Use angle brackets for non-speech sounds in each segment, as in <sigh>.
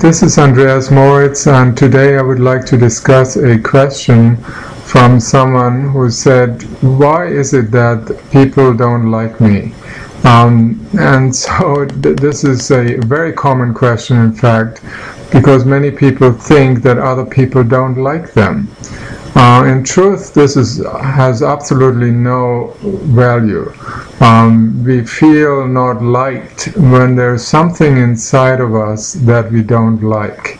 this is Andreas Moritz, and today I would like to discuss a question from someone who said, Why is it that people don't like me? Um, and <laughs> so th- this is a very common question, in fact, because many people think that other people don't like them. Uh, in truth, this is, has absolutely no value. Um, we feel not liked when there's something inside of us that we don't like.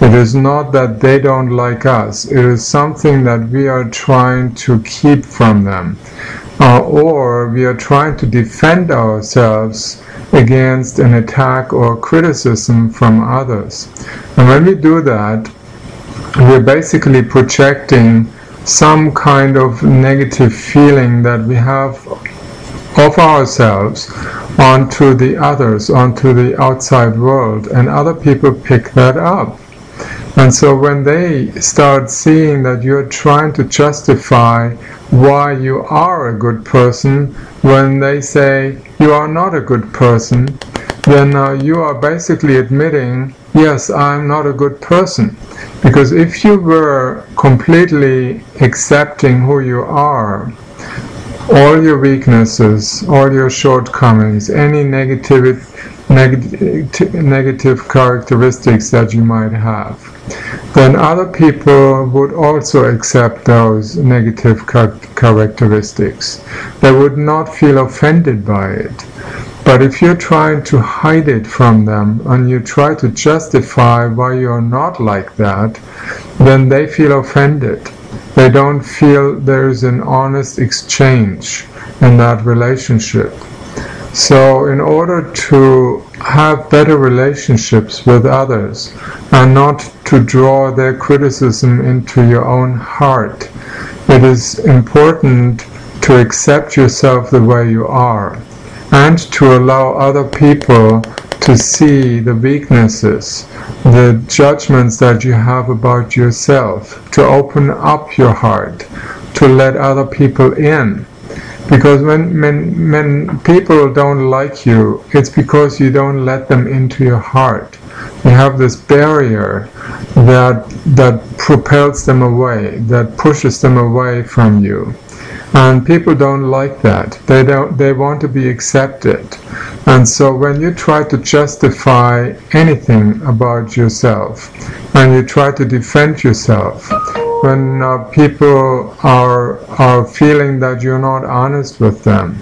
It is not that they don't like us, it is something that we are trying to keep from them. Uh, or we are trying to defend ourselves against an attack or criticism from others. And when we do that, we're basically projecting some kind of negative feeling that we have of ourselves onto the others, onto the outside world, and other people pick that up. And so when they start seeing that you're trying to justify why you are a good person, when they say you are not a good person, then uh, you are basically admitting, yes, I'm not a good person. Because if you were completely accepting who you are, all your weaknesses, all your shortcomings, any negative, neg- negative characteristics that you might have, then other people would also accept those negative characteristics. They would not feel offended by it. But if you're trying to hide it from them and you try to justify why you're not like that, then they feel offended. They don't feel there's an honest exchange in that relationship. So, in order to have better relationships with others and not to draw their criticism into your own heart, it is important to accept yourself the way you are and to allow other people to see the weaknesses, the judgments that you have about yourself, to open up your heart, to let other people in. Because when, when, when people don't like you, it's because you don't let them into your heart. You have this barrier that, that propels them away, that pushes them away from you. And people don't like that. They don't they want to be accepted. And so when you try to justify anything about yourself and you try to defend yourself, when uh, people are are feeling that you're not honest with them,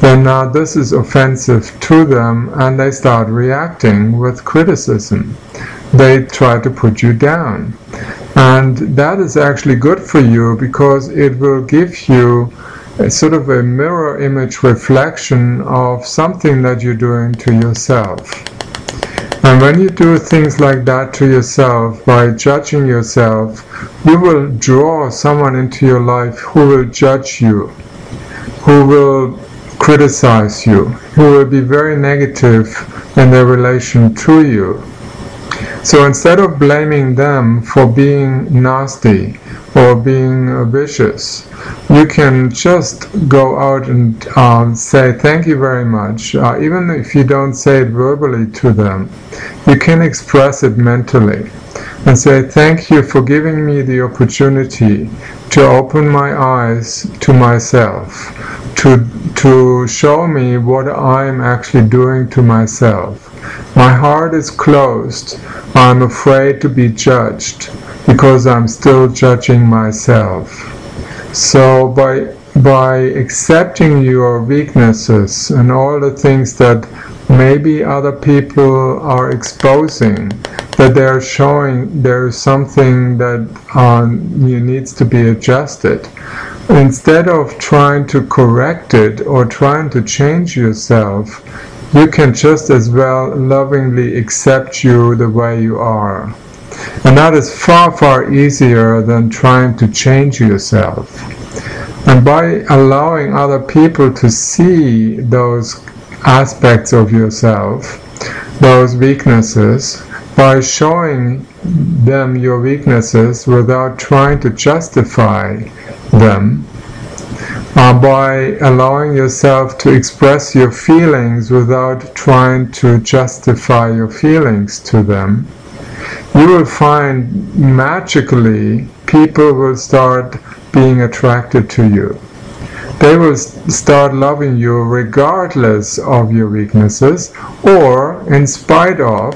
then uh, this is offensive to them and they start reacting with criticism. They try to put you down. And that is actually good for you because it will give you a sort of a mirror image reflection of something that you're doing to yourself. And when you do things like that to yourself by judging yourself, you will draw someone into your life who will judge you, who will criticize you, who will be very negative in their relation to you. So instead of blaming them for being nasty or being vicious, you can just go out and um, say thank you very much. Uh, even if you don't say it verbally to them, you can express it mentally and say thank you for giving me the opportunity to open my eyes to myself, to, to show me what I'm actually doing to myself. My heart is closed. I'm afraid to be judged because I'm still judging myself. So by by accepting your weaknesses and all the things that maybe other people are exposing, that they're showing there's something that um, needs to be adjusted. Instead of trying to correct it or trying to change yourself, you can just as well lovingly accept you the way you are. And that is far, far easier than trying to change yourself. And by allowing other people to see those aspects of yourself, those weaknesses, by showing them your weaknesses without trying to justify them, uh, by allowing yourself to express your feelings without trying to justify your feelings to them, you will find magically people will start being attracted to you. They will start loving you regardless of your weaknesses or in spite of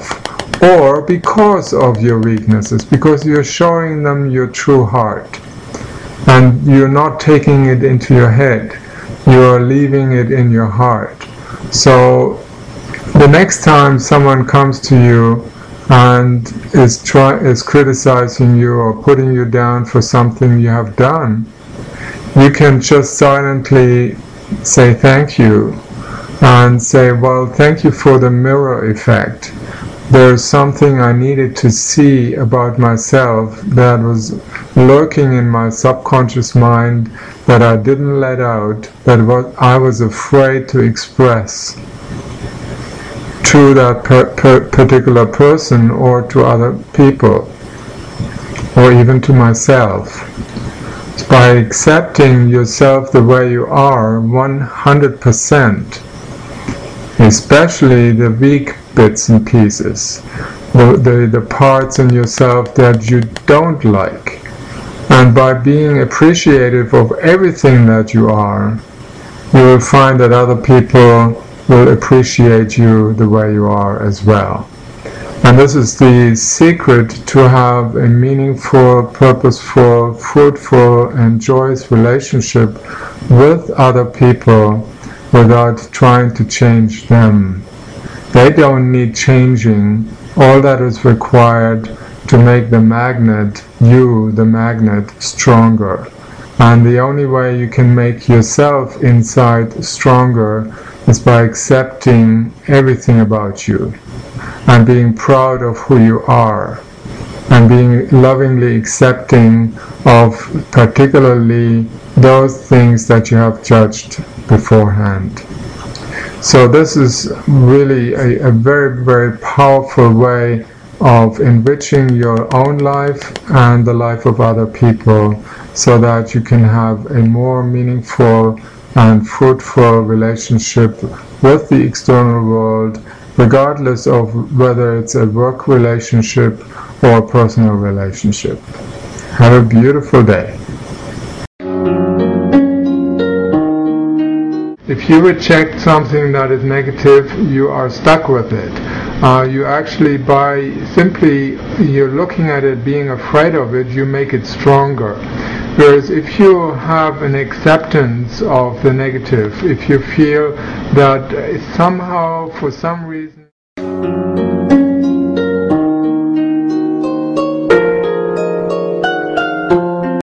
or because of your weaknesses, because you're showing them your true heart and you're not taking it into your head, you're leaving it in your heart. So the next time someone comes to you and is try is criticizing you or putting you down for something you have done, you can just silently say thank you and say, well, thank you for the mirror effect. There's something I needed to see about myself that was lurking in my subconscious mind that I didn't let out, that what I was afraid to express to that per, per particular person or to other people or even to myself. By accepting yourself the way you are 100%, especially the weak bits and pieces, the, the, the parts in yourself that you don't like, and by being appreciative of everything that you are, you will find that other people will appreciate you the way you are as well. And this is the secret to have a meaningful, purposeful, fruitful, and joyous relationship with other people without trying to change them. They don't need changing. All that is required to make the magnet, you, the magnet, stronger. And the only way you can make yourself inside stronger is by accepting everything about you and being proud of who you are and being lovingly accepting of particularly those things that you have judged beforehand. So this is really a, a very, very powerful way of enriching your own life and the life of other people so that you can have a more meaningful and fruitful relationship with the external world, regardless of whether it's a work relationship or a personal relationship. Have a beautiful day. If you reject something that is negative, you are stuck with it. Uh, you actually, by simply you're looking at it, being afraid of it, you make it stronger. Whereas if you have an acceptance of the negative, if you feel that somehow, for some reason,